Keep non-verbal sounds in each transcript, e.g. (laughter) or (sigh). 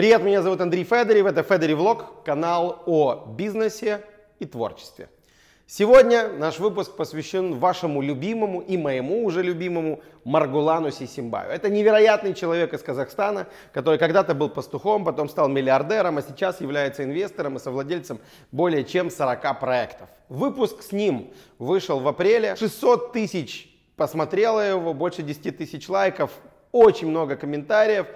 Привет, меня зовут Андрей Федорев, это Федорев Влог, канал о бизнесе и творчестве. Сегодня наш выпуск посвящен вашему любимому и моему уже любимому Маргулану Сисимбаю. Это невероятный человек из Казахстана, который когда-то был пастухом, потом стал миллиардером, а сейчас является инвестором и совладельцем более чем 40 проектов. Выпуск с ним вышел в апреле. 600 тысяч посмотрело его, больше 10 тысяч лайков, очень много комментариев.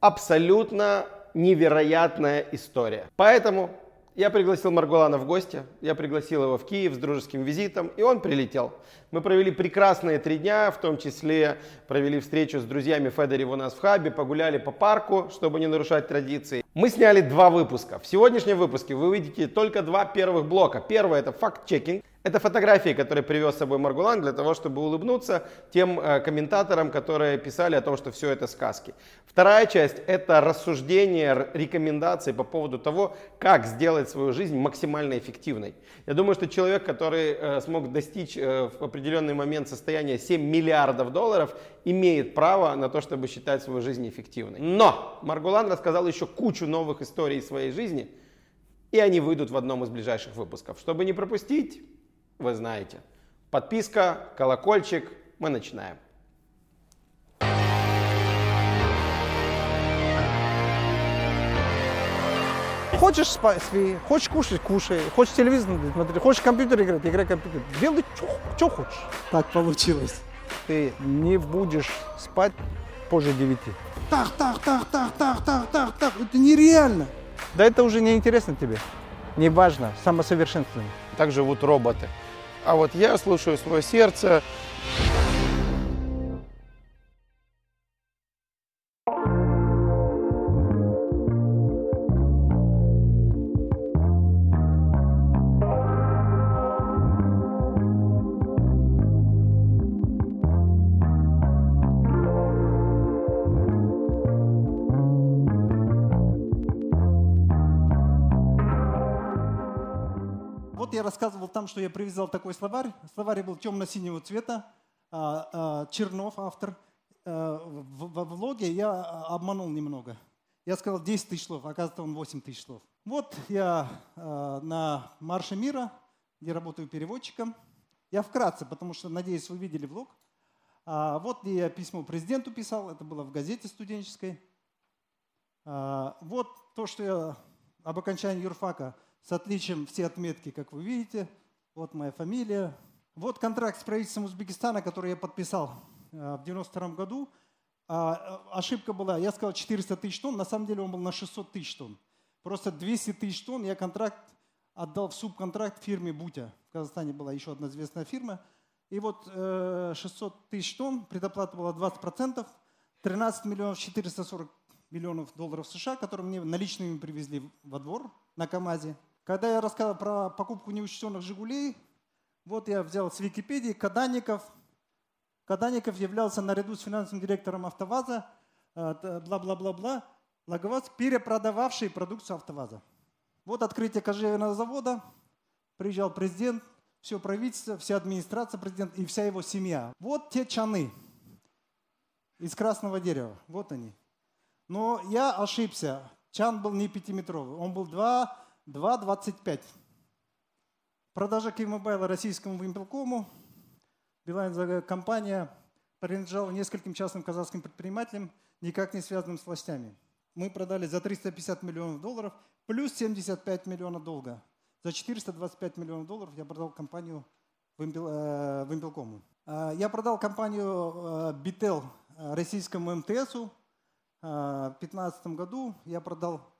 Абсолютно невероятная история. Поэтому я пригласил Маргулана в гости, я пригласил его в Киев с дружеским визитом, и он прилетел. Мы провели прекрасные три дня, в том числе провели встречу с друзьями Федорев у нас в хабе, погуляли по парку, чтобы не нарушать традиции. Мы сняли два выпуска. В сегодняшнем выпуске вы увидите только два первых блока. Первый это факт-чекинг, это фотографии, которые привез с собой Маргулан для того, чтобы улыбнуться тем э, комментаторам, которые писали о том, что все это сказки. Вторая часть – это рассуждение, рекомендации по поводу того, как сделать свою жизнь максимально эффективной. Я думаю, что человек, который э, смог достичь э, в определенный момент состояния 7 миллиардов долларов, имеет право на то, чтобы считать свою жизнь эффективной. Но Маргулан рассказал еще кучу новых историй своей жизни, и они выйдут в одном из ближайших выпусков. Чтобы не пропустить, вы знаете. Подписка, колокольчик, мы начинаем. Хочешь спать, спи, хочешь кушать, кушай, хочешь телевизор смотреть, хочешь компьютер играть, играй компьютер. Делай, что хочешь. Так получилось. Ты не будешь спать позже девяти. Так, так, так, так, так, так, так, так. Это нереально. Да это уже не интересно тебе. Не важно, самосовершенствование. Так живут роботы. А вот я слушаю свое сердце. Рассказывал там, что я привязал такой словарь. Словарь был темно-синего цвета. А, а, Чернов, автор. А, Во влоге я обманул немного. Я сказал 10 тысяч слов, оказывается, он 8 тысяч слов. Вот я на Марше мира, где работаю переводчиком. Я вкратце, потому что, надеюсь, вы видели влог. Вот я письмо президенту писал, это было в газете студенческой. Вот то, что я об окончании юрфака – с отличием все отметки, как вы видите. Вот моя фамилия. Вот контракт с правительством Узбекистана, который я подписал э, в 92 году. А, э, ошибка была, я сказал 400 тысяч тонн, на самом деле он был на 600 тысяч тонн. Просто 200 тысяч тонн я контракт отдал в субконтракт фирме Бутя. В Казахстане была еще одна известная фирма. И вот 600 э, тысяч тонн, предоплата была 20%, 13 миллионов 440 миллионов долларов США, которые мне наличными привезли во двор на КАМАЗе. Когда я рассказал про покупку неучтенных «Жигулей», вот я взял с Википедии Кадаников. Кадаников являлся наряду с финансовым директором «АвтоВАЗа», э, бла-бла-бла-бла, Лаговаз, перепродававший продукцию «АвтоВАЗа». Вот открытие кожевенного завода, приезжал президент, все правительство, вся администрация президента и вся его семья. Вот те чаны из красного дерева, вот они. Но я ошибся, чан был не пятиметровый, он был 2 2.25. Продажа Киевмобайла российскому Вимпелкому. Билайн компания принадлежала нескольким частным казахским предпринимателям, никак не связанным с властями. Мы продали за 350 миллионов долларов, плюс 75 миллионов долга. За 425 миллионов долларов я продал компанию Вимпелкому. Э, я продал компанию Бител э, российскому МТСу. Э, в 2015 году я продал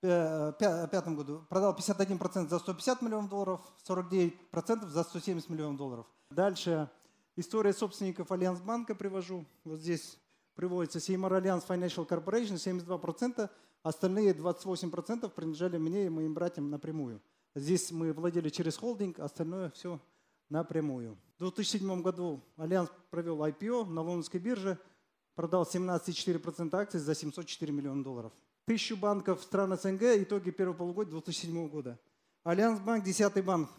пятом году продал 51% за 150 миллионов долларов, 49% за 170 миллионов долларов. Дальше история собственников Альянс Банка привожу. Вот здесь приводится Seimar Alliance Financial Corporation, 72%, остальные 28% принадлежали мне и моим братьям напрямую. Здесь мы владели через холдинг, остальное все напрямую. В 2007 году Альянс провел IPO на лондонской бирже, продал 17,4% акций за 704 миллиона долларов тысячу банков стран СНГ, итоги первого полугодия 2007 года. Альянс Банк, десятый банк.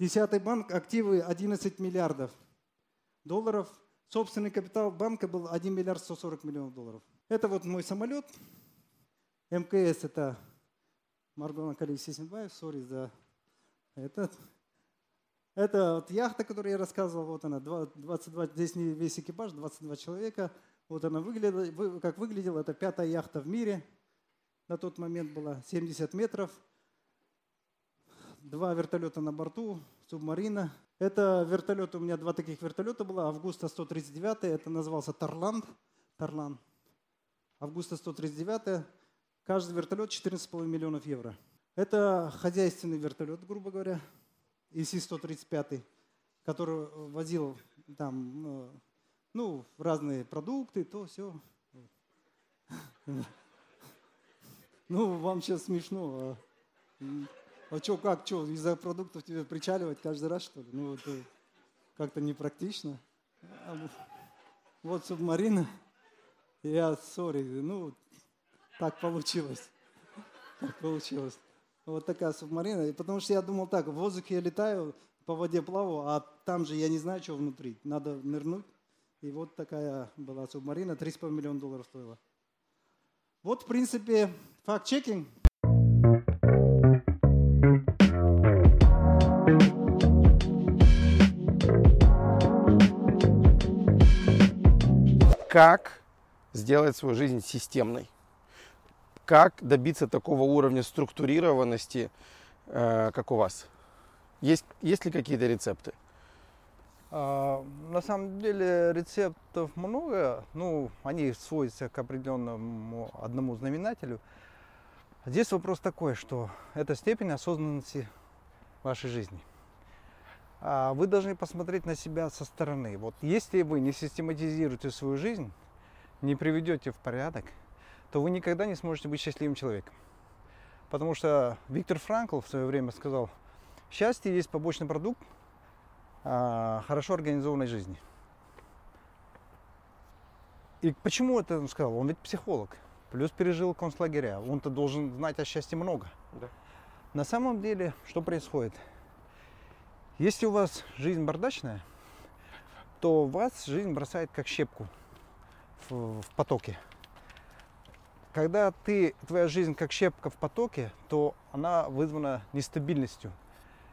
Десятый банк, активы 11 миллиардов долларов. Собственный капитал банка был 1 миллиард 140 миллионов долларов. Это вот мой самолет. МКС это Маргона Калий Сисенбаев, сори за этот. Это вот яхта, которую я рассказывал, вот она, 22, здесь не весь экипаж, 22 человека. Вот она выглядела, как выглядела, это пятая яхта в мире. На тот момент была 70 метров. Два вертолета на борту, субмарина. Это вертолет, у меня два таких вертолета было. Августа 139, это назывался Тарланд. Тарлан. Августа 139. Каждый вертолет 14,5 миллионов евро. Это хозяйственный вертолет, грубо говоря, ИС-135, который возил там, э, ну, разные продукты, то все. Ну, вам сейчас смешно. А, а что, как, что, из-за продуктов тебе причаливать каждый раз, что ли? Ну, это как-то непрактично. Вот субмарина. Я, сори, ну, так получилось. Так получилось. Вот такая субмарина. И потому что я думал так, в воздухе я летаю, по воде плаваю, а там же я не знаю, что внутри. Надо нырнуть. И вот такая была субмарина, 3,5 миллиона долларов стоила. Вот, в принципе, факт-чекинг. Как сделать свою жизнь системной? Как добиться такого уровня структурированности, э, как у вас? Есть, есть ли какие-то рецепты? А, на самом деле рецептов много, ну, они сводятся к определенному одному знаменателю. Здесь вопрос такой, что это степень осознанности вашей жизни. А вы должны посмотреть на себя со стороны. Вот если вы не систематизируете свою жизнь, не приведете в порядок, то вы никогда не сможете быть счастливым человеком. Потому что Виктор Франкл в свое время сказал, счастье есть побочный продукт хорошо организованной жизни. И почему это он сказал? Он ведь психолог, плюс пережил концлагеря. Он-то должен знать о счастье много. Да. На самом деле, что происходит? Если у вас жизнь бардачная, то вас жизнь бросает как щепку в, в потоке. Когда ты, твоя жизнь как щепка в потоке, то она вызвана нестабильностью.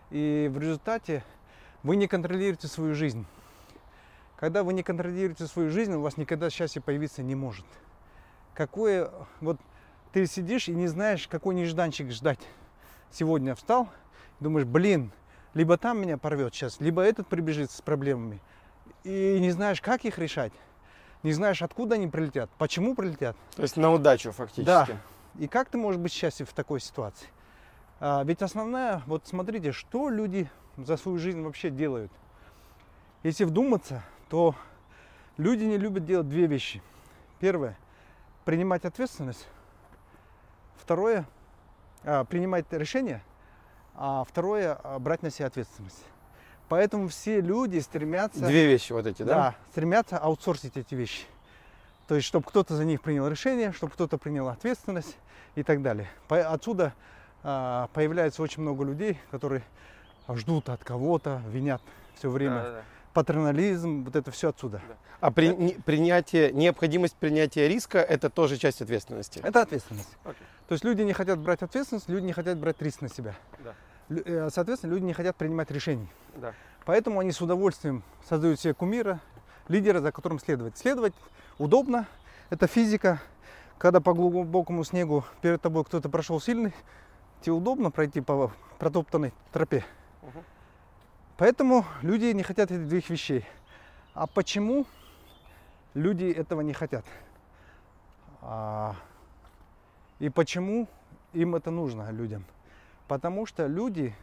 И в результате вы не контролируете свою жизнь. Когда вы не контролируете свою жизнь, у вас никогда счастье появиться не может. Какое, вот ты сидишь и не знаешь, какой нежданчик ждать. Сегодня встал, думаешь, блин, либо там меня порвет сейчас, либо этот прибежит с проблемами. И не знаешь, как их решать не знаешь, откуда они прилетят, почему прилетят. То есть на удачу фактически. Да. И как ты можешь быть счастлив в такой ситуации? А, ведь основная, вот смотрите, что люди за свою жизнь вообще делают. Если вдуматься, то люди не любят делать две вещи. Первое – принимать ответственность. Второе а, – принимать решения. А второе – брать на себя ответственность. Поэтому все люди стремятся... Две вещи вот эти, да? Да, стремятся аутсорсить эти вещи. То есть, чтобы кто-то за них принял решение, чтобы кто-то принял ответственность и так далее. Отсюда а, появляется очень много людей, которые ждут от кого-то, винят все время. Да, да, да. Паттернализм, вот это все отсюда. Да. А при, не, принятие, необходимость принятия риска это тоже часть ответственности? Это ответственность. Okay. То есть люди не хотят брать ответственность, люди не хотят брать риск на себя. Да. Э, соответственно, люди не хотят принимать решений. Да. Поэтому они с удовольствием создают себе кумира, лидера, за которым следовать. Следовать удобно, это физика. Когда по глубокому снегу перед тобой кто-то прошел сильный, тебе удобно пройти по протоптанной тропе. Угу. Поэтому люди не хотят этих двух вещей. А почему люди этого не хотят? А, и почему им это нужно, людям? Потому что люди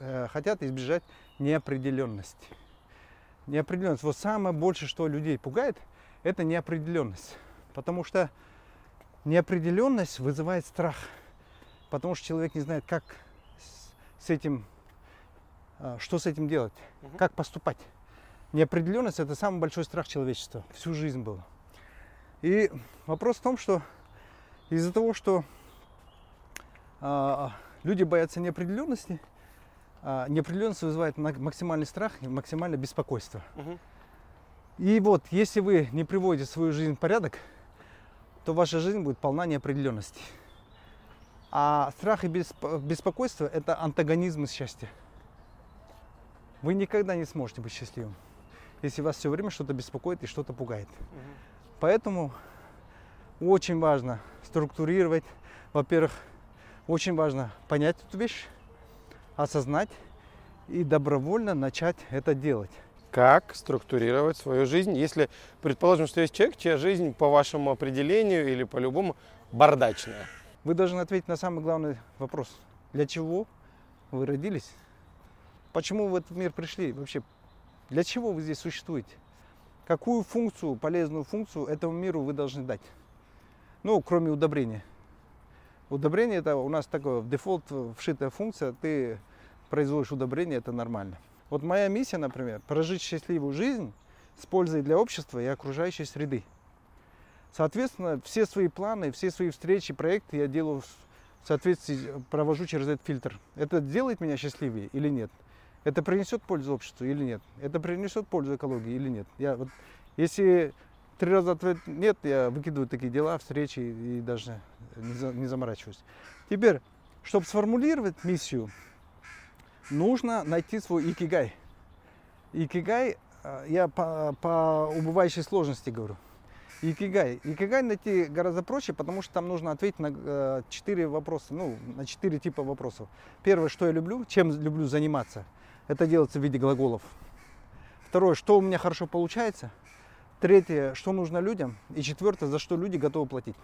э, хотят избежать неопределенности. Неопределенность. Вот самое большее, что людей пугает, это неопределенность. Потому что неопределенность вызывает страх. Потому что человек не знает, как с этим, э, что с этим делать, как поступать. Неопределенность это самый большой страх человечества. Всю жизнь был. И вопрос в том, что из-за того, что а, Люди боятся неопределенности. А неопределенность вызывает максимальный страх и максимальное беспокойство. Угу. И вот, если вы не приводите свою жизнь в порядок, то ваша жизнь будет полна неопределенности. А страх и беспокойство – это антагонизм счастья. Вы никогда не сможете быть счастливым, если вас все время что-то беспокоит и что-то пугает. Угу. Поэтому очень важно структурировать. Во-первых, очень важно понять эту вещь, осознать и добровольно начать это делать. Как структурировать свою жизнь, если, предположим, что есть человек, чья жизнь по вашему определению или по-любому бардачная? Вы должны ответить на самый главный вопрос. Для чего вы родились? Почему вы в этот мир пришли? Вообще, для чего вы здесь существуете? Какую функцию, полезную функцию этому миру вы должны дать? Ну, кроме удобрения. Удобрение это у нас такое в дефолт вшитая функция. Ты производишь удобрение, это нормально. Вот моя миссия, например, прожить счастливую жизнь с пользой для общества и окружающей среды. Соответственно, все свои планы, все свои встречи, проекты я делаю в соответствии, провожу через этот фильтр. Это делает меня счастливее или нет? Это принесет пользу обществу или нет? Это принесет пользу экологии или нет? Я вот, если три раза ответ нет, я выкидываю такие дела, встречи и даже не, за, не заморачиваюсь. Теперь, чтобы сформулировать миссию, нужно найти свой икигай. Икигай, э, я по, по убывающей сложности говорю. Икигай. Икигай найти гораздо проще, потому что там нужно ответить на э, четыре вопроса, ну, на четыре типа вопросов. Первое, что я люблю, чем люблю заниматься. Это делается в виде глаголов. Второе, что у меня хорошо получается. Третье, что нужно людям. И четвертое, за что люди готовы платить.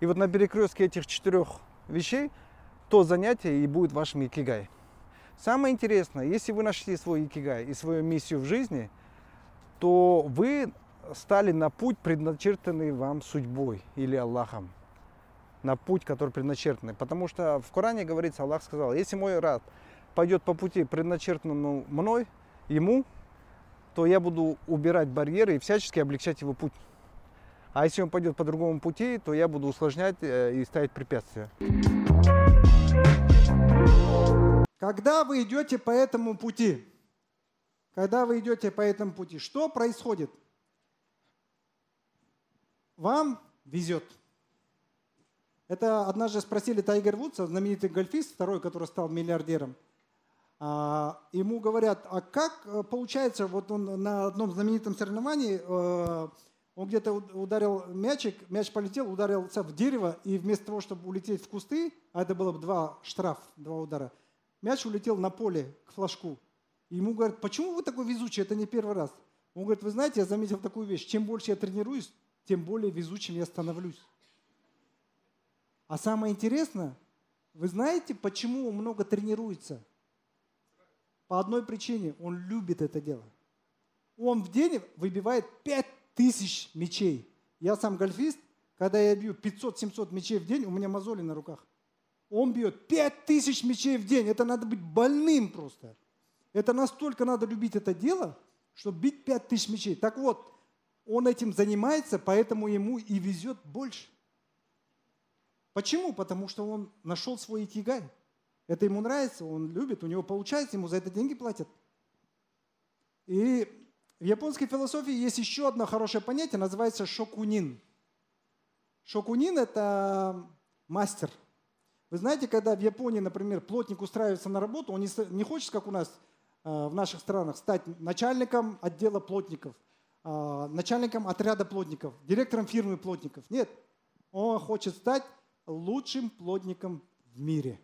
И вот на перекрестке этих четырех вещей то занятие и будет вашим икигай. Самое интересное, если вы нашли свой икигай и свою миссию в жизни, то вы стали на путь, предначертанный вам судьбой или Аллахом. На путь, который предначертанный. Потому что в Коране говорится, Аллах сказал, если мой рад пойдет по пути, предначертанному мной, ему, то я буду убирать барьеры и всячески облегчать его путь. А если он пойдет по другому пути, то я буду усложнять э, и ставить препятствия. Когда вы идете по этому пути, когда вы идете по этому пути, что происходит? Вам везет. Это однажды спросили Тайгер Вудса, знаменитый гольфист, второй, который стал миллиардером. А, ему говорят, а как э, получается, вот он на одном знаменитом соревновании, э, он где-то ударил мячик, мяч полетел, ударился в дерево, и вместо того, чтобы улететь в кусты, а это было бы два штраф, два удара, мяч улетел на поле к флажку. Ему говорят, почему вы такой везучий, это не первый раз. Он говорит, вы знаете, я заметил такую вещь, чем больше я тренируюсь, тем более везучим я становлюсь. А самое интересное, вы знаете, почему он много тренируется? По одной причине, он любит это дело. Он в день выбивает 5000 мячей. Я сам гольфист, когда я бью 500-700 мячей в день, у меня мозоли на руках. Он бьет 5000 мячей в день. Это надо быть больным просто. Это настолько надо любить это дело, чтобы бить 5000 мячей. Так вот, он этим занимается, поэтому ему и везет больше. Почему? Потому что он нашел свой икигай. Это ему нравится, он любит, у него получается, ему за это деньги платят. И в японской философии есть еще одно хорошее понятие, называется шокунин. Шокунин – это мастер. Вы знаете, когда в Японии, например, плотник устраивается на работу, он не, хочет, как у нас э, в наших странах, стать начальником отдела плотников – начальником отряда плотников, директором фирмы плотников. Нет, он хочет стать лучшим плотником в мире.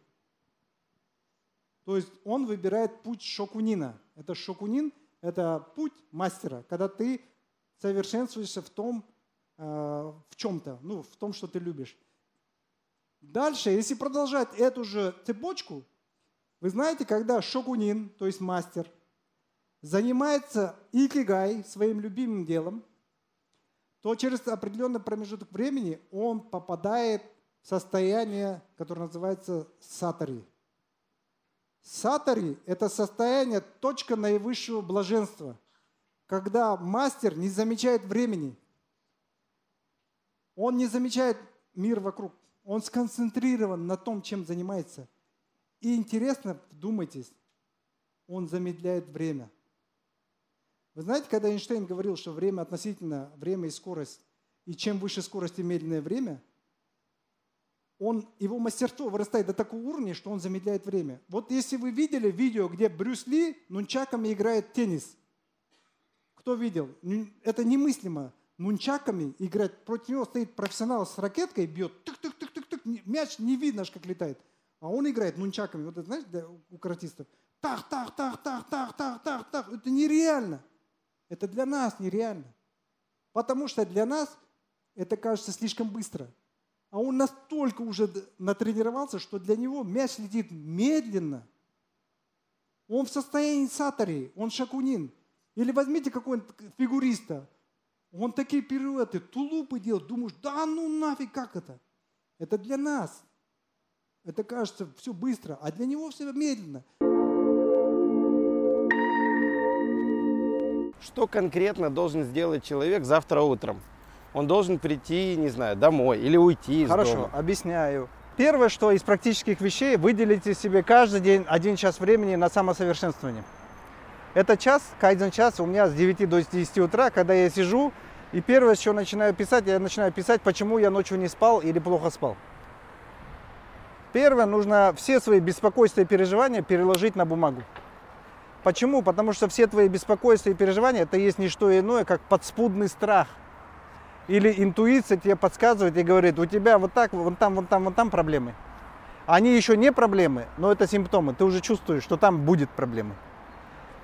То есть он выбирает путь шокунина. Это шокунин, это путь мастера, когда ты совершенствуешься в том, а, в чем-то, ну, в том, что ты любишь. Дальше, если продолжать эту же цепочку, вы знаете, когда шокунин, то есть мастер – занимается икигай, своим любимым делом, то через определенный промежуток времени он попадает в состояние, которое называется сатари. Сатари – это состояние, точка наивысшего блаженства, когда мастер не замечает времени. Он не замечает мир вокруг. Он сконцентрирован на том, чем занимается. И интересно, вдумайтесь, он замедляет время – вы знаете, когда Эйнштейн говорил, что время относительно, время и скорость, и чем выше скорость и медленное время, он, его мастерство вырастает до такого уровня, что он замедляет время. Вот если вы видели видео, где Брюс Ли нунчаками играет теннис. Кто видел? Это немыслимо. Нунчаками играть. Против него стоит профессионал с ракеткой, бьет. Тык-тык-тык-тык-тык. Мяч не видно, аж как летает. А он играет нунчаками. Вот это, знаешь, для, у каратистов. Тах, тах, тах, тах, тах, тах, тах, тах. Это нереально. Это для нас нереально. Потому что для нас это кажется слишком быстро. А он настолько уже натренировался, что для него мяч летит медленно. Он в состоянии сатари, он шакунин. Или возьмите какого-нибудь фигуриста. Он такие пируэты, тулупы делает. Думаешь, да ну нафиг, как это? Это для нас. Это кажется все быстро, а для него все медленно. Что конкретно должен сделать человек завтра утром? он должен прийти, не знаю, домой или уйти из Хорошо, дома. объясняю. Первое, что из практических вещей, выделите себе каждый день один час времени на самосовершенствование. Это час, кайдзен час у меня с 9 до 10 утра, когда я сижу, и первое, что начинаю писать, я начинаю писать, почему я ночью не спал или плохо спал. Первое, нужно все свои беспокойства и переживания переложить на бумагу. Почему? Потому что все твои беспокойства и переживания, это есть не что иное, как подспудный страх – или интуиция тебе подсказывает и говорит, у тебя вот так, вон там, вон там, вон там проблемы. Они еще не проблемы, но это симптомы. Ты уже чувствуешь, что там будет проблемы.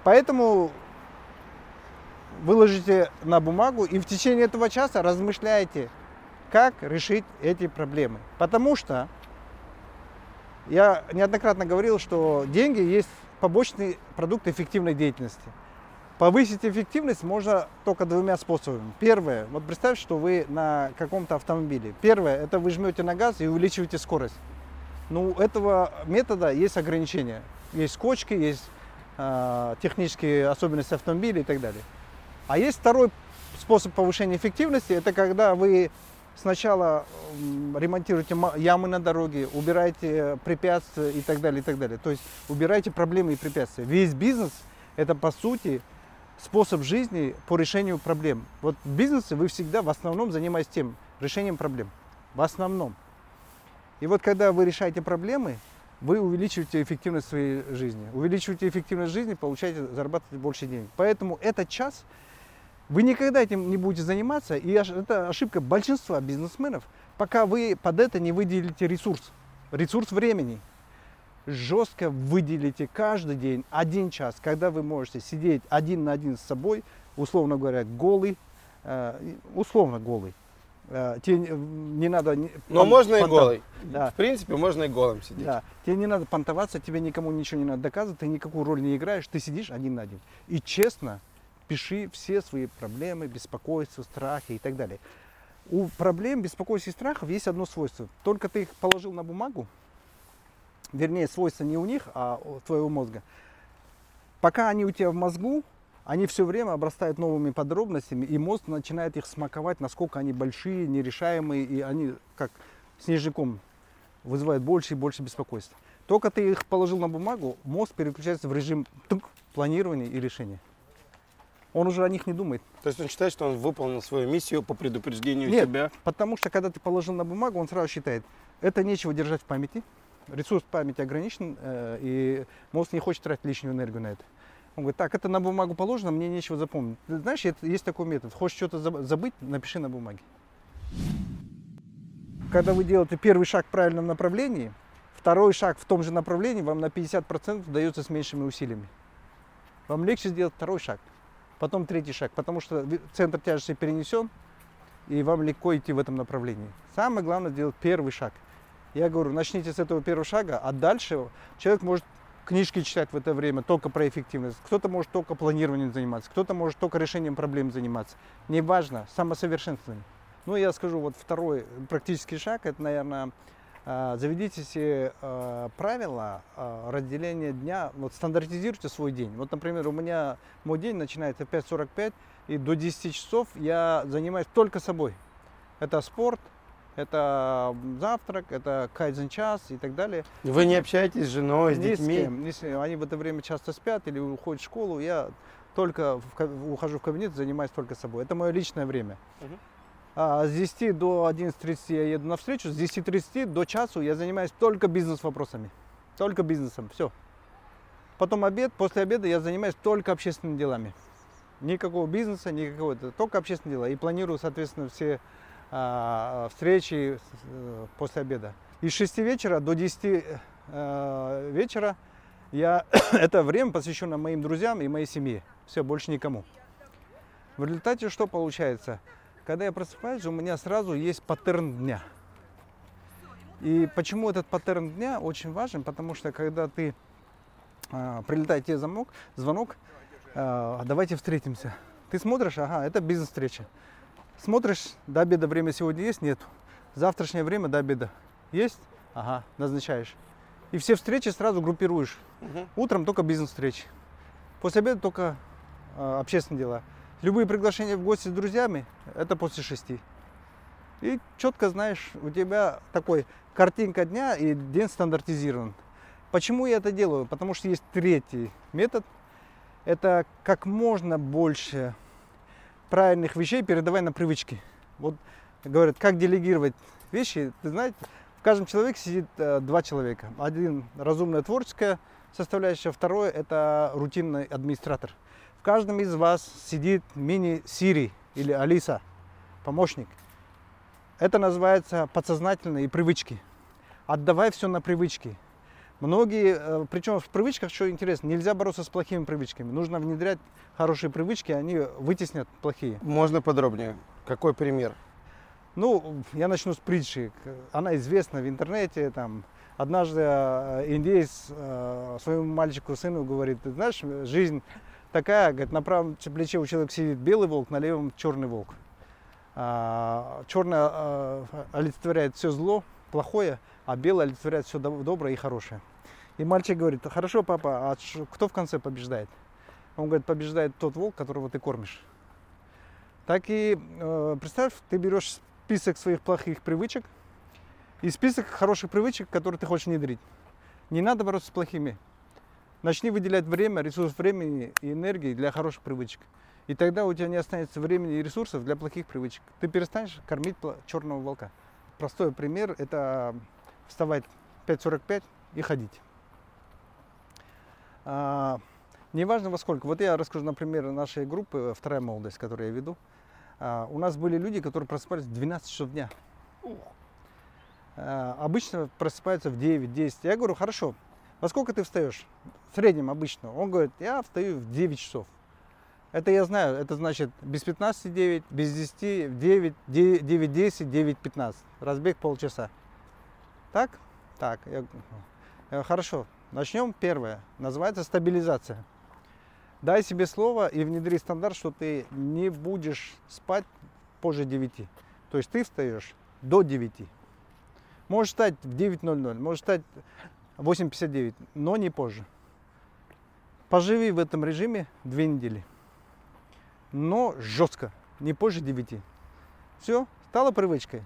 Поэтому выложите на бумагу и в течение этого часа размышляйте, как решить эти проблемы. Потому что я неоднократно говорил, что деньги есть побочный продукт эффективной деятельности. Повысить эффективность можно только двумя способами. Первое, вот представь, что вы на каком-то автомобиле. Первое, это вы жмете на газ и увеличиваете скорость. Ну, у этого метода есть ограничения. Есть скочки, есть э, технические особенности автомобиля и так далее. А есть второй способ повышения эффективности, это когда вы сначала ремонтируете ямы на дороге, убираете препятствия и так далее, и так далее. То есть убираете проблемы и препятствия. Весь бизнес это по сути способ жизни по решению проблем. Вот в бизнесе вы всегда в основном занимаетесь тем, решением проблем. В основном. И вот когда вы решаете проблемы, вы увеличиваете эффективность своей жизни. Увеличиваете эффективность жизни, получаете, зарабатываете больше денег. Поэтому этот час вы никогда этим не будете заниматься, и это ошибка большинства бизнесменов, пока вы под это не выделите ресурс, ресурс времени жестко выделите каждый день один час, когда вы можете сидеть один на один с собой, условно говоря, голый, э, условно голый. Э, тебе не надо... Но можно понтов... и голый. Да. В принципе, можно и голым сидеть. Да. Тебе не надо понтоваться, тебе никому ничего не надо доказывать, ты никакую роль не играешь, ты сидишь один на один. И честно пиши все свои проблемы, беспокойства, страхи и так далее. У проблем, беспокойств и страхов есть одно свойство. Только ты их положил на бумагу, вернее, свойства не у них, а у твоего мозга. Пока они у тебя в мозгу, они все время обрастают новыми подробностями, и мозг начинает их смаковать, насколько они большие, нерешаемые, и они как снежником вызывают больше и больше беспокойства. Только ты их положил на бумагу, мозг переключается в режим планирования и решения. Он уже о них не думает. То есть он считает, что он выполнил свою миссию по предупреждению Нет, тебя? потому что когда ты положил на бумагу, он сразу считает, это нечего держать в памяти, ресурс памяти ограничен, э, и мозг не хочет тратить лишнюю энергию на это. Он говорит, так, это на бумагу положено, мне нечего запомнить. Ты знаешь, это, есть такой метод. Хочешь что-то забыть, напиши на бумаге. Когда вы делаете первый шаг в правильном направлении, второй шаг в том же направлении вам на 50% дается с меньшими усилиями. Вам легче сделать второй шаг, потом третий шаг, потому что центр тяжести перенесен, и вам легко идти в этом направлении. Самое главное сделать первый шаг – я говорю, начните с этого первого шага, а дальше человек может книжки читать в это время только про эффективность. Кто-то может только планированием заниматься, кто-то может только решением проблем заниматься. Неважно, самосовершенствование. Ну, я скажу, вот второй практический шаг, это, наверное, заведите себе а, правила а, разделения дня, вот стандартизируйте свой день. Вот, например, у меня мой день начинается в 5.45, и до 10 часов я занимаюсь только собой. Это спорт, это завтрак, это кайдзен час и так далее. Вы не общаетесь с женой, с ни детьми? С кем, ни с кем. Они в это время часто спят или уходят в школу. Я только в, ухожу в кабинет, занимаюсь только собой. Это мое личное время. Угу. А с 10 до 11.30 я еду на встречу, с 10.30 до часу я занимаюсь только бизнес-вопросами. Только бизнесом, все. Потом обед, после обеда я занимаюсь только общественными делами. Никакого бизнеса, никакого, только общественные дела. И планирую, соответственно, все а, встречи э, после обеда. И с 6 вечера до 10 э, вечера я, (coughs) это время посвящено моим друзьям и моей семье. Все, больше никому. В результате что получается? Когда я просыпаюсь, у меня сразу есть паттерн дня. И почему этот паттерн дня очень важен? Потому что когда ты э, прилетает тебе звонок, звонок э, давайте встретимся. Ты смотришь, ага, это бизнес-встреча. Смотришь, до обеда время сегодня есть? Нет. Завтрашнее время до обеда есть? Ага, назначаешь. И все встречи сразу группируешь. Угу. Утром только бизнес-встречи. После обеда только э, общественные дела. Любые приглашения в гости с друзьями – это после шести. И четко знаешь, у тебя такой картинка дня и день стандартизирован. Почему я это делаю? Потому что есть третий метод. Это как можно больше правильных вещей передавай на привычки. Вот говорят, как делегировать вещи. Ты знаете, в каждом человеке сидит э, два человека. Один разумная творческая составляющая, второй это рутинный администратор. В каждом из вас сидит мини-Сири или Алиса, помощник. Это называется подсознательные привычки. Отдавай все на привычки. Многие, э, причем в привычках, что интересно, нельзя бороться с плохими привычками. Нужно внедрять хорошие привычки, они вытеснят плохие. Можно подробнее? Какой пример? Ну, я начну с притчи. Она известна в интернете. Там, однажды э, индейец э, своему мальчику, сыну говорит, ты знаешь, жизнь такая, говорит, на правом плече у человека сидит белый волк, на левом черный волк. А, черный олицетворяет все зло, плохое, а белый олицетворяет все доброе и хорошее. И мальчик говорит, хорошо, папа, а кто в конце побеждает? Он говорит, побеждает тот волк, которого ты кормишь. Так и э, представь, ты берешь список своих плохих привычек и список хороших привычек, которые ты хочешь внедрить. Не надо бороться с плохими. Начни выделять время, ресурс времени и энергии для хороших привычек. И тогда у тебя не останется времени и ресурсов для плохих привычек. Ты перестанешь кормить черного волка. Простой пример – это вставать в 5.45 и ходить. А, неважно во сколько. Вот я расскажу, например, нашей группы «Вторая молодость», которую я веду. А, у нас были люди, которые просыпались в 12 часов дня. А, обычно просыпаются в 9-10. Я говорю, хорошо, во сколько ты встаешь? В среднем обычно. Он говорит, я встаю в 9 часов. Это я знаю, это значит без 15 9, без 10 9, 9 10, 9 15. Разбег полчаса. Так? Так. Я, я, хорошо. Начнем первое. Называется стабилизация. Дай себе слово и внедри стандарт, что ты не будешь спать позже 9. То есть ты встаешь до 9. Можешь встать в 9.00, можешь встать в 8.59, но не позже. Поживи в этом режиме две недели. Но жестко, не позже 9. Все, стало привычкой?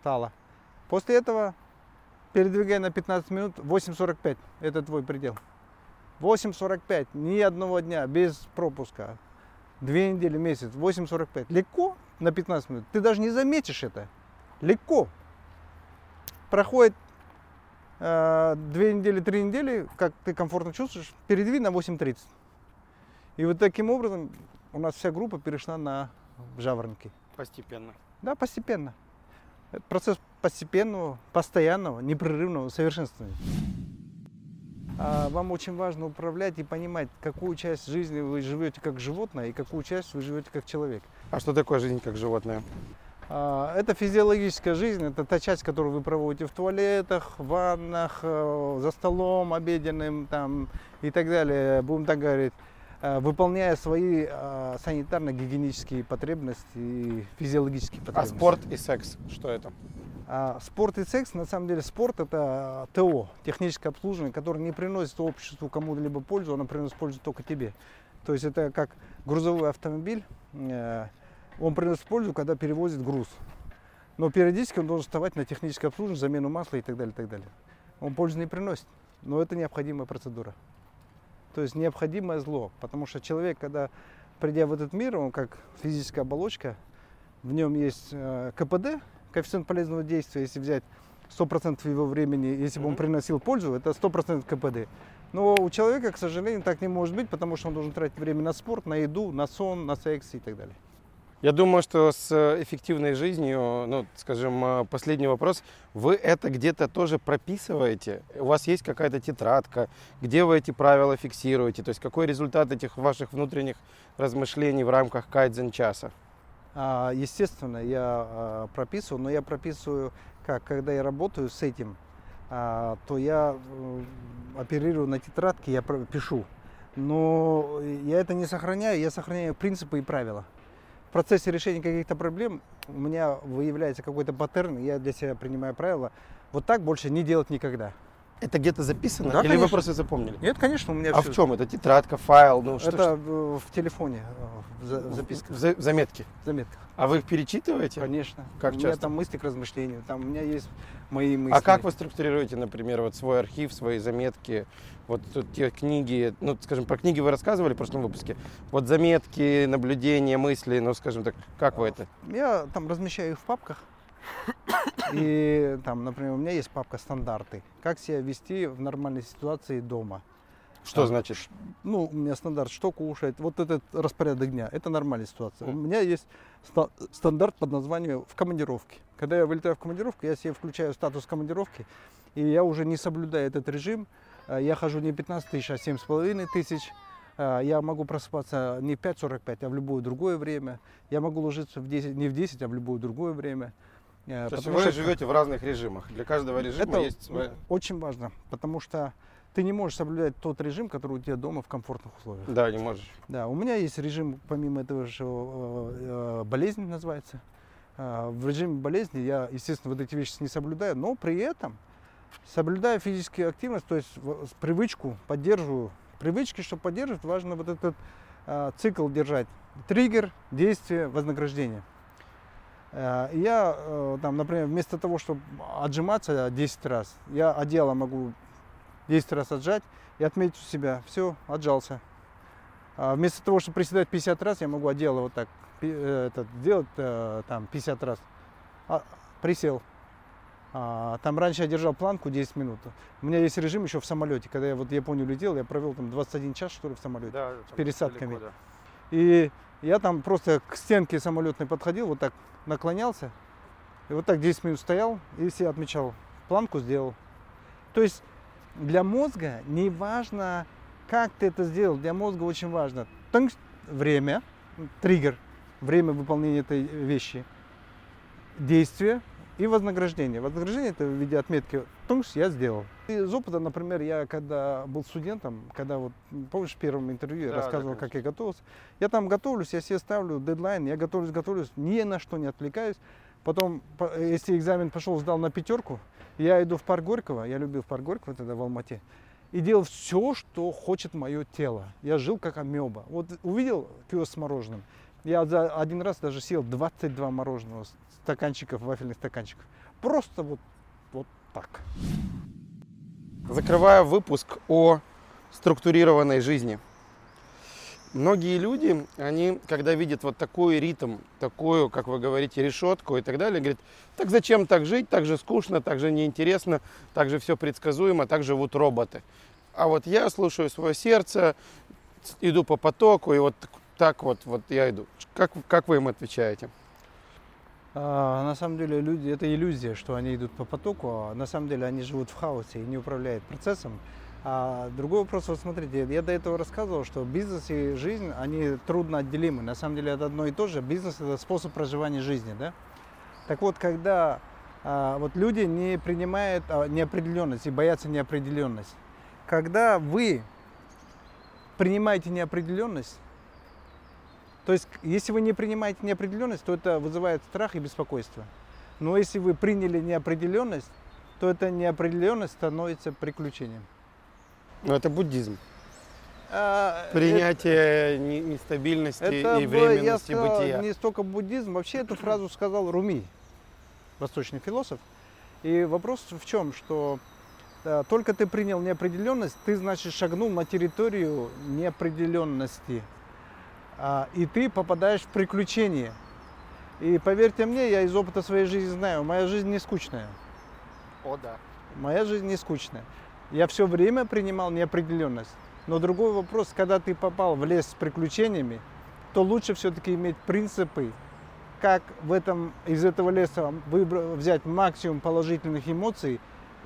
Стало. После этого передвигай на 15 минут 8.45. Это твой предел. 8.45, ни одного дня, без пропуска. Две недели, месяц, 8.45. Легко на 15 минут. Ты даже не заметишь это. Легко. Проходит две недели, три недели, как ты комфортно чувствуешь, передвинь на 8.30. И вот таким образом у нас вся группа перешла на жаворонки. Постепенно. Да, постепенно. Это процесс постепенного, постоянного, непрерывного совершенствования. А вам очень важно управлять и понимать, какую часть жизни вы живете как животное и какую часть вы живете как человек. А что такое жизнь как животное? А, это физиологическая жизнь, это та часть, которую вы проводите в туалетах, в ваннах, э, за столом обеденным там, и так далее, будем так говорить, э, выполняя свои э, санитарно-гигиенические потребности и физиологические а потребности. А спорт и секс, что это? А спорт и секс, на самом деле, спорт это ТО, техническое обслуживание, которое не приносит обществу кому-либо пользу, оно приносит пользу только тебе. То есть это как грузовой автомобиль, он приносит пользу, когда перевозит груз. Но периодически он должен вставать на техническое обслуживание, замену масла и так далее, и так далее. Он пользу не приносит, но это необходимая процедура. То есть необходимое зло, потому что человек, когда придя в этот мир, он как физическая оболочка, В нем есть э, КПД, коэффициент полезного действия, если взять 100% его времени, если бы он приносил пользу, это 100% КПД. Но у человека, к сожалению, так не может быть, потому что он должен тратить время на спорт, на еду, на сон, на секс и так далее. Я думаю, что с эффективной жизнью, ну, скажем, э, последний вопрос, вы это где-то тоже прописываете? У вас есть какая-то тетрадка, где вы эти правила фиксируете? То есть какой результат этих ваших внутренних размышлений в рамках кайдзен часа? А, естественно, я а, прописываю, но я прописываю, как, когда я работаю с этим, а, то я э, оперирую на тетрадке, я пишу. Но я это не сохраняю, я сохраняю принципы и правила. Процессе решения каких-то проблем у меня выявляется какой-то паттерн, я для себя принимаю правила. Вот так больше не делать никогда. Это где-то записано? Да, Или конечно. вы просто запомнили? Нет, конечно, у меня А все. в чем? Это тетрадка, файл? Ну, что, Это что? в телефоне, э, в за- в В за- заметки. в заметках. А вы их перечитываете? Конечно. Как у меня часто? там мысли к размышлению, там у меня есть мои мысли. А как вы структурируете, например, вот свой архив, свои заметки, вот тут те книги, ну, скажем, про книги вы рассказывали в прошлом выпуске, вот заметки, наблюдения, мысли, ну, скажем так, как вы это? Я там размещаю их в папках. И там, например, у меня есть папка стандарты. Как себя вести в нормальной ситуации дома. Что А, значит? Ну, у меня стандарт, что кушать. Вот этот распорядок дня. Это нормальная ситуация. У Мгм. меня есть ста- стандарт под названием в командировке. Когда я вылетаю в командировку, я себе включаю статус командировки. И я уже не соблюдаю этот режим. А, Я хожу не 15 тысяч, а 7,5 тысяч. А, Я могу просыпаться не в 5.45, а в любое другое время. Я могу ложиться в 10, не в 10, а в любое другое время. А, То есть потому вы что живете в разных режимах. Для каждого режима это есть своя... очень важно, потому что ты не можешь соблюдать тот режим, который у тебя дома в комфортных условиях. Да, не можешь. Да, у меня есть режим, помимо этого, что э, э, болезнь называется. Э, В режиме болезни я, естественно, вот эти вещи не соблюдаю, но при этом соблюдаю физическую активность, то есть привычку поддерживаю. Привычки, чтобы поддерживать, важно вот этот э, цикл держать. Триггер, действие, вознаграждение. Э, и Я, э, там, например, вместо того, чтобы отжиматься 10 раз, я одеяло могу 10 раз отжать и отметить у себя, все, отжался. А вместо того, чтобы приседать 50 раз, я могу одеяло вот так э, этот, сделать э, там 50 раз. А, присел. А, там раньше я держал планку 10 минут. У меня есть режим еще в самолете. Когда я вот в Японию летел, я провел там 21 час, что ли, в самолете. Да, с пересадками. И я там просто к стенке самолетной подходил, вот так наклонялся, и вот так 10 минут стоял, и себе отмечал, планку сделал. То есть для мозга не важно, как ты это сделал, для мозга очень важно время, триггер, время выполнения этой вещи, действие и вознаграждение. Вознаграждение это в виде отметки «тункс» я сделал. Из опыта, например, я когда был студентом, когда вот, помнишь, в первом интервью я Да, да, рассказывал, конечно. как я готовился, я там готовлюсь, я себе ставлю дедлайн, я готовлюсь, готовлюсь, ни на что не отвлекаюсь. Потом, по- если экзамен пошел, сдал на пятерку, я иду в парк Горького, я любил парк Горького тогда в Алмате, и делал все, что хочет мое тело. Я жил как амеба. Вот увидел киоск с мороженым, я за один раз даже съел 22 мороженого, стаканчиков, вафельных стаканчиков. Просто вот, вот так. Закрывая выпуск о структурированной жизни. Многие люди, они, когда видят вот такой ритм, такую, как вы говорите, решетку и так далее, говорят, так зачем так жить, так же скучно, так же неинтересно, так же все предсказуемо, так живут роботы. А вот я слушаю свое сердце, иду по потоку, и вот так вот, вот я иду. Как, как вы им отвечаете? А, на самом деле люди, это иллюзия, что они идут по потоку, а на самом деле они живут в хаосе и не управляют процессом. А другой вопрос, вот смотрите, я до этого рассказывал, что бизнес и жизнь, они трудно отделимы. На самом деле это одно и то же. Бизнес это способ проживания жизни, да? Так вот, когда а, вот люди не принимают неопределенность и боятся неопределенность, когда вы принимаете неопределенность, то есть, если вы не принимаете неопределенность, то это вызывает страх и беспокойство. Но если вы приняли неопределенность, то эта неопределенность становится приключением. Ну, это буддизм. А, Принятие не- нестабильности это, и бы, я временности сказал, бытия. не столько буддизм. Вообще эту фразу сказал Руми, восточный философ. И вопрос в чем, что э, только ты принял неопределенность, ты, значит, шагнул на территорию неопределенности. А, и ты попадаешь в приключение. И поверьте мне, я из опыта своей жизни знаю, моя жизнь не скучная. О, да. Моя жизнь не скучная. Я все время принимал неопределенность. Но другой вопрос, когда ты попал в лес с приключениями, то лучше все-таки иметь принципы, как в этом, из этого леса выбрать, взять максимум положительных эмоций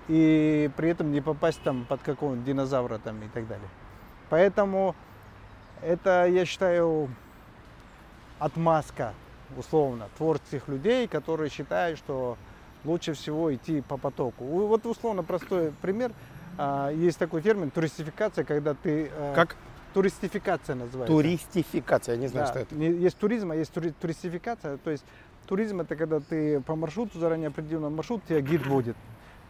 и при этом не попасть там под какого-нибудь динозавра там и так далее. Поэтому это, я считаю, отмазка, условно, творческих людей, которые считают, что лучше всего идти по потоку. Вот условно простой пример. А, есть такой термин туристификация, когда ты... Э, как? Туристификация называется. Туристификация, я не знаю, да. что это. Есть туризм, а есть тури- туристификация. То есть туризм это когда ты по маршруту, заранее определенный маршрут, тебя гид водит.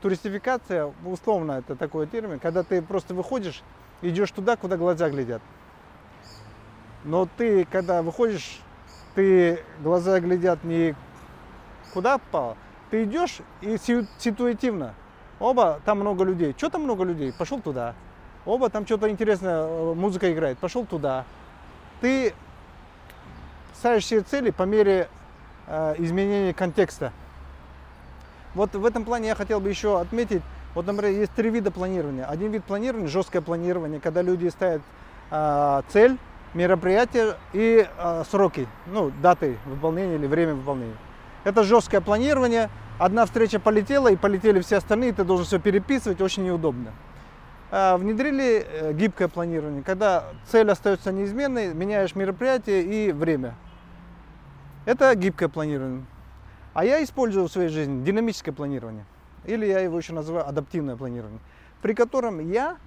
Туристификация, условно, это такой термин, когда ты просто выходишь, идешь туда, куда глаза глядят. Но ты, когда выходишь, ты глаза глядят не куда попало, ты идешь и ситуативно. Оба, там много людей. Что там много людей? Пошел туда. Оба, там что-то интересное, э, музыка играет. Пошел туда. Ты ставишь себе цели по мере э, изменения контекста. Вот в этом плане я хотел бы еще отметить, вот, например, есть три вида планирования. Один вид планирования, жесткое планирование, когда люди ставят э, цель, мероприятие и э, сроки, ну, даты выполнения или время выполнения. Это жесткое планирование. Одна встреча полетела, и полетели все остальные, ты должен все переписывать, очень неудобно. А, внедрили э, гибкое планирование, когда цель остается неизменной, меняешь мероприятие и время. Это гибкое планирование. А я использую в своей жизни динамическое планирование. Или я его еще называю адаптивное планирование. При котором я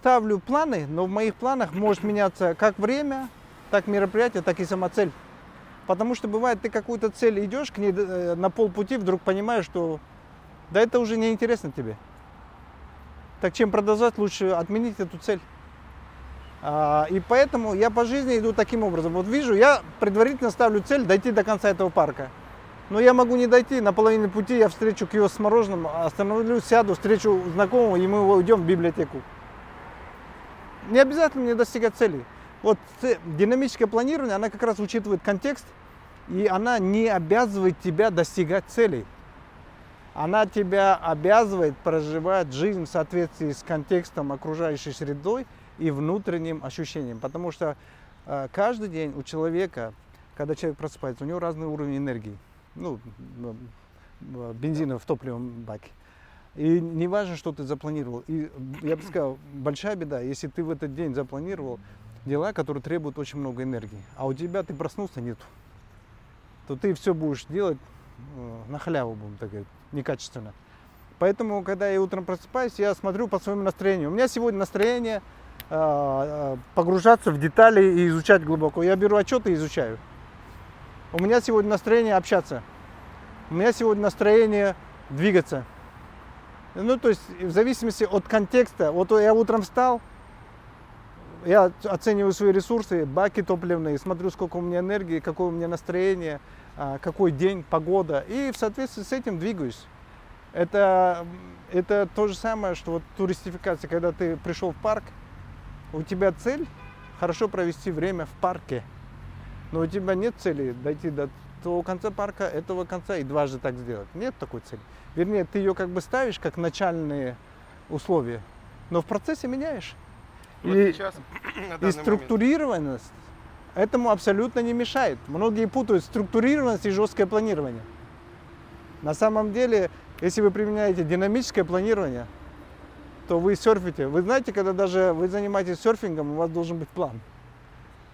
ставлю планы, но в моих планах может меняться как время, так мероприятие, так и сама цель. Потому что бывает, ты какую-то цель идешь к ней э, на полпути, вдруг понимаешь, что да это уже не интересно тебе. Так чем продолжать, лучше отменить эту цель. А, и поэтому я по жизни иду таким образом. Вот вижу, я предварительно ставлю цель дойти до конца этого парка. Но я могу не дойти, на половине пути я встречу киоск с мороженым, остановлюсь, сяду, встречу знакомого, и мы уйдем в библиотеку. Не обязательно мне достигать цели. Вот динамическое планирование, она как раз учитывает контекст, и она не обязывает тебя достигать целей. Она тебя обязывает проживать жизнь в соответствии с контекстом окружающей средой и внутренним ощущением. Потому что э, каждый день у человека, когда человек просыпается, у него разный уровень энергии. Ну, бензина в топливном баке. И не важно, что ты запланировал. И я бы сказал, большая беда, если ты в этот день запланировал дела, которые требуют очень много энергии, а у тебя ты проснулся, нету, то ты все будешь делать э, на халяву, будем так говорить, некачественно. Поэтому, когда я утром просыпаюсь, я смотрю по своему настроению. У меня сегодня настроение э, э погружаться в детали и изучать глубоко. Я беру отчеты и изучаю. У меня сегодня настроение общаться. У меня сегодня настроение двигаться. Ну, то есть, в зависимости от контекста. Вот я утром встал, я оцениваю свои ресурсы, баки топливные, смотрю, сколько у меня энергии, какое у меня настроение, а, какой день, погода. И в соответствии с этим двигаюсь. Это, это то же самое, что вот туристификация, когда ты пришел в парк, у тебя цель хорошо провести время в парке, но у тебя нет цели дойти до того конца парка, этого конца и дважды так сделать. Нет такой цели. Вернее, ты ее как бы ставишь как начальные условия, но в процессе меняешь. Вот и, сейчас, (clears throat) и структурированность момент. этому абсолютно не мешает. Многие путают структурированность и жесткое планирование. На самом деле, если вы применяете динамическое планирование, то вы серфите. Вы знаете, когда даже вы занимаетесь серфингом, у вас должен быть план.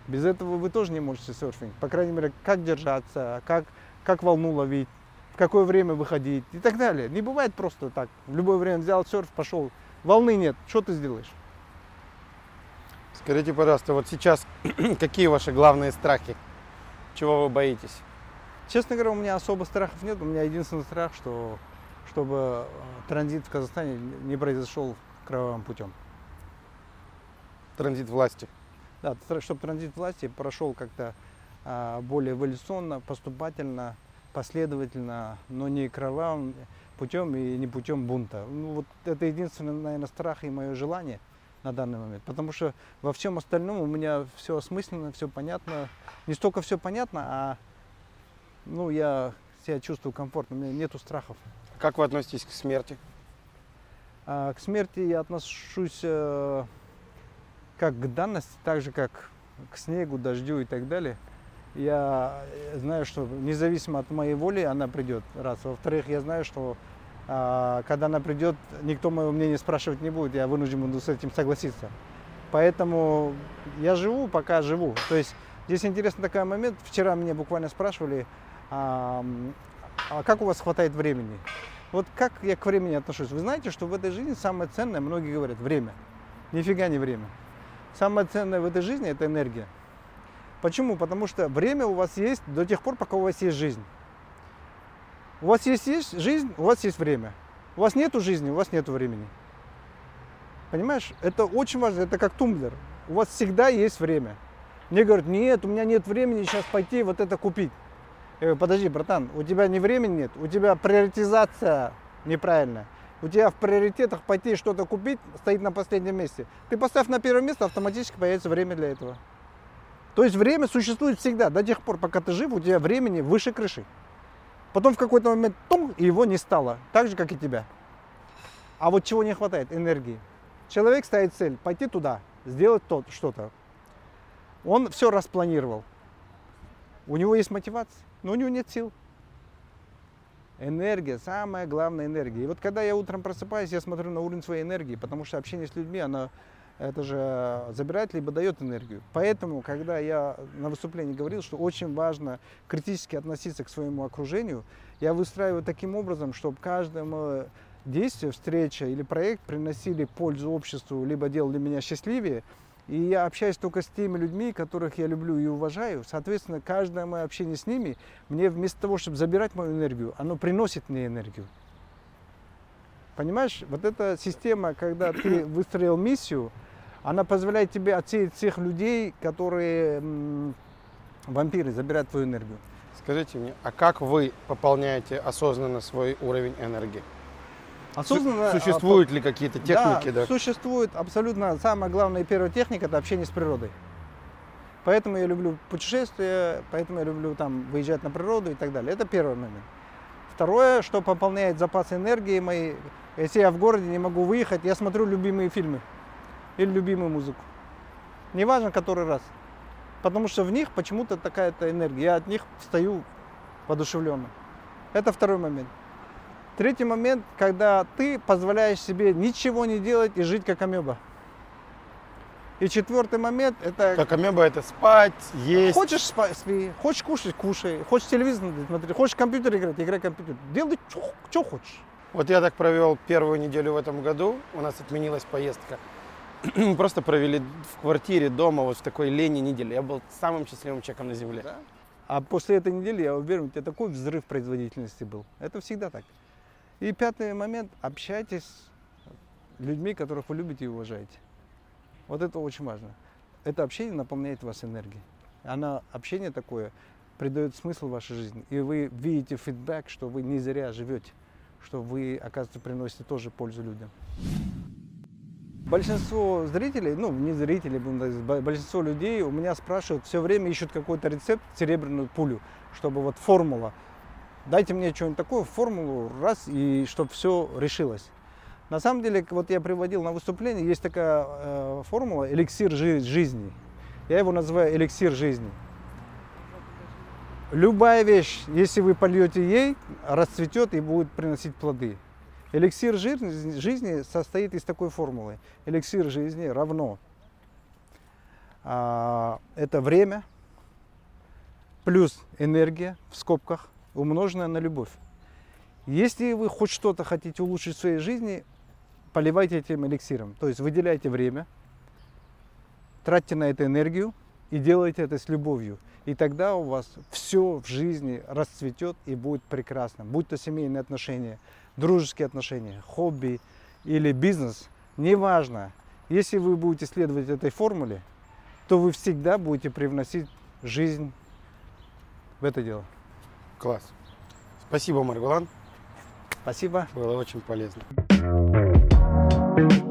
Без этого вы тоже не можете серфинг. По крайней мере, как держаться, как, как волну ловить, в какое время выходить и так далее. Не бывает просто так. В любое время взял серф, пошел. Волны нет. Что ты сделаешь? Скажите, пожалуйста, вот сейчас (clears throat) какие ваши главные страхи? Чего вы боитесь? Честно говоря, у меня особо страхов нет. У меня единственный страх, что чтобы э, транзит в Казахстане не произошел кровавым путем. Транзит власти? Да, чтобы транзит власти прошел как-то а, более эволюционно, поступательно, последовательно, но не кровавым путем и не путем бунта. Ну, вот это единственный, наверное, страх и мое желание на данный момент. Потому что во всем остальном у меня все осмысленно, все понятно. Не столько все понятно, а ну, я себя чувствую комфортно, у меня нету страхов. Как вы относитесь к смерти? А к смерти я отношусь э, как к данности, так же как к снегу, дождю и так далее. Я знаю, что независимо от моей воли она придет, раз. Во-вторых, я знаю, что а, когда она придет, никто моего мнения спрашивать не будет, я вынужден буду с этим согласиться. Поэтому я живу, пока живу. То есть здесь интересный такой момент. Вчера меня буквально спрашивали, а, а как у вас хватает времени? Вот как я к времени отношусь? Вы знаете, что в этой жизни самое ценное, многие говорят, время. Нифига не время. Самое ценное в этой жизни – это энергия. Почему? Потому что время у вас есть до тех пор, пока у вас есть жизнь. У вас есть, есть жизнь, у вас есть время. У вас нету жизни, у вас нету времени. Понимаешь? Это очень важно, это как тумблер. У вас всегда есть время. Мне говорят, нет, у меня нет времени сейчас пойти вот это купить. Я говорю, подожди, братан, у тебя не времени нет, у тебя приоритизация неправильная. У тебя в приоритетах пойти что-то купить стоит на последнем месте. Ты поставь на первое место, автоматически появится время для этого. То есть время существует всегда, до тех пор, пока ты жив, у тебя времени выше крыши. Потом в какой-то момент тум, и его не стало. Так же, как и тебя. А вот чего не хватает? Энергии. Человек ставит цель пойти туда, сделать то, что-то. Он все распланировал. У него есть мотивация, но у него нет сил. Энергия, самая главная энергия. И вот когда я утром просыпаюсь, я смотрю на уровень своей энергии, потому что общение с людьми, оно это же забирает либо дает энергию. Поэтому, когда я на выступлении говорил, что очень важно критически относиться к своему окружению, я выстраиваю таким образом, чтобы каждому действие, встреча или проект приносили пользу обществу, либо делали меня счастливее. И я общаюсь только с теми людьми, которых я люблю и уважаю. Соответственно, каждое мое общение с ними, мне вместо того, чтобы забирать мою энергию, оно приносит мне энергию. Понимаешь, вот эта система, когда ты (clears throat) выстроил миссию, она позволяет тебе отсеять всех людей, которые м, вампиры, забирают твою энергию. Скажите мне, а как вы пополняете осознанно свой уровень энергии? Осознанно, а, Существуют ли какие-то техники? Да, да, существует абсолютно самая главная и первая техника – это общение с природой. Поэтому я люблю путешествия, поэтому я люблю там выезжать на природу и так далее. Это первый момент. Второе, что пополняет запасы энергии мои, если я в городе не могу выехать, я смотрю любимые фильмы или любимую музыку. Неважно, который раз. Потому что в них почему-то такая-то энергия. Я от них встаю воодушевленно. Это второй момент. Третий момент, когда ты позволяешь себе ничего не делать и жить как амеба. И четвертый момент это... Как амеба это спать, есть. Хочешь спать, спи, хочешь кушать, кушай, хочешь телевизор смотреть, хочешь компьютер играть, играй компьютер. Делай, что хочешь. Вот я так провел первую неделю в этом году, у нас отменилась поездка. (clears throat) просто провели в квартире, дома, вот в такой лени недели. Я был самым счастливым человеком на земле. Да? А после этой недели, я уверен, у тебя такой взрыв производительности был. Это всегда так. И пятый момент, общайтесь с людьми, которых вы любите и уважаете. Вот это очень важно. Это общение наполняет вас энергией. Оно, общение такое придает смысл вашей жизни. И вы видите фидбэк, что вы не зря живете, что вы, оказывается, приносите тоже пользу людям. Большинство зрителей, ну не зрителей, большинство людей у меня спрашивают, все время ищут какой-то рецепт, серебряную пулю, чтобы вот формула. Дайте мне что-нибудь такое, формулу, раз, и чтобы все решилось. На самом деле, вот я приводил на выступление, есть такая э, формула эликсир жи- жизни. Я его называю эликсир жизни. Любая вещь, если вы польете ей, расцветет и будет приносить плоды. Эликсир жизни состоит из такой формулы. Эликсир жизни равно а, это время плюс энергия в скобках умноженная на любовь. Если вы хоть что-то хотите улучшить в своей жизни, поливайте этим эликсиром. То есть выделяйте время, тратьте на это энергию и делайте это с любовью. И тогда у вас все в жизни расцветет и будет прекрасно. Будь то семейные отношения, дружеские отношения, хобби или бизнес, неважно. Если вы будете следовать этой формуле, то вы всегда будете привносить жизнь в это дело. Класс. Спасибо, Маргулан. Спасибо. Было очень полезно. Thank you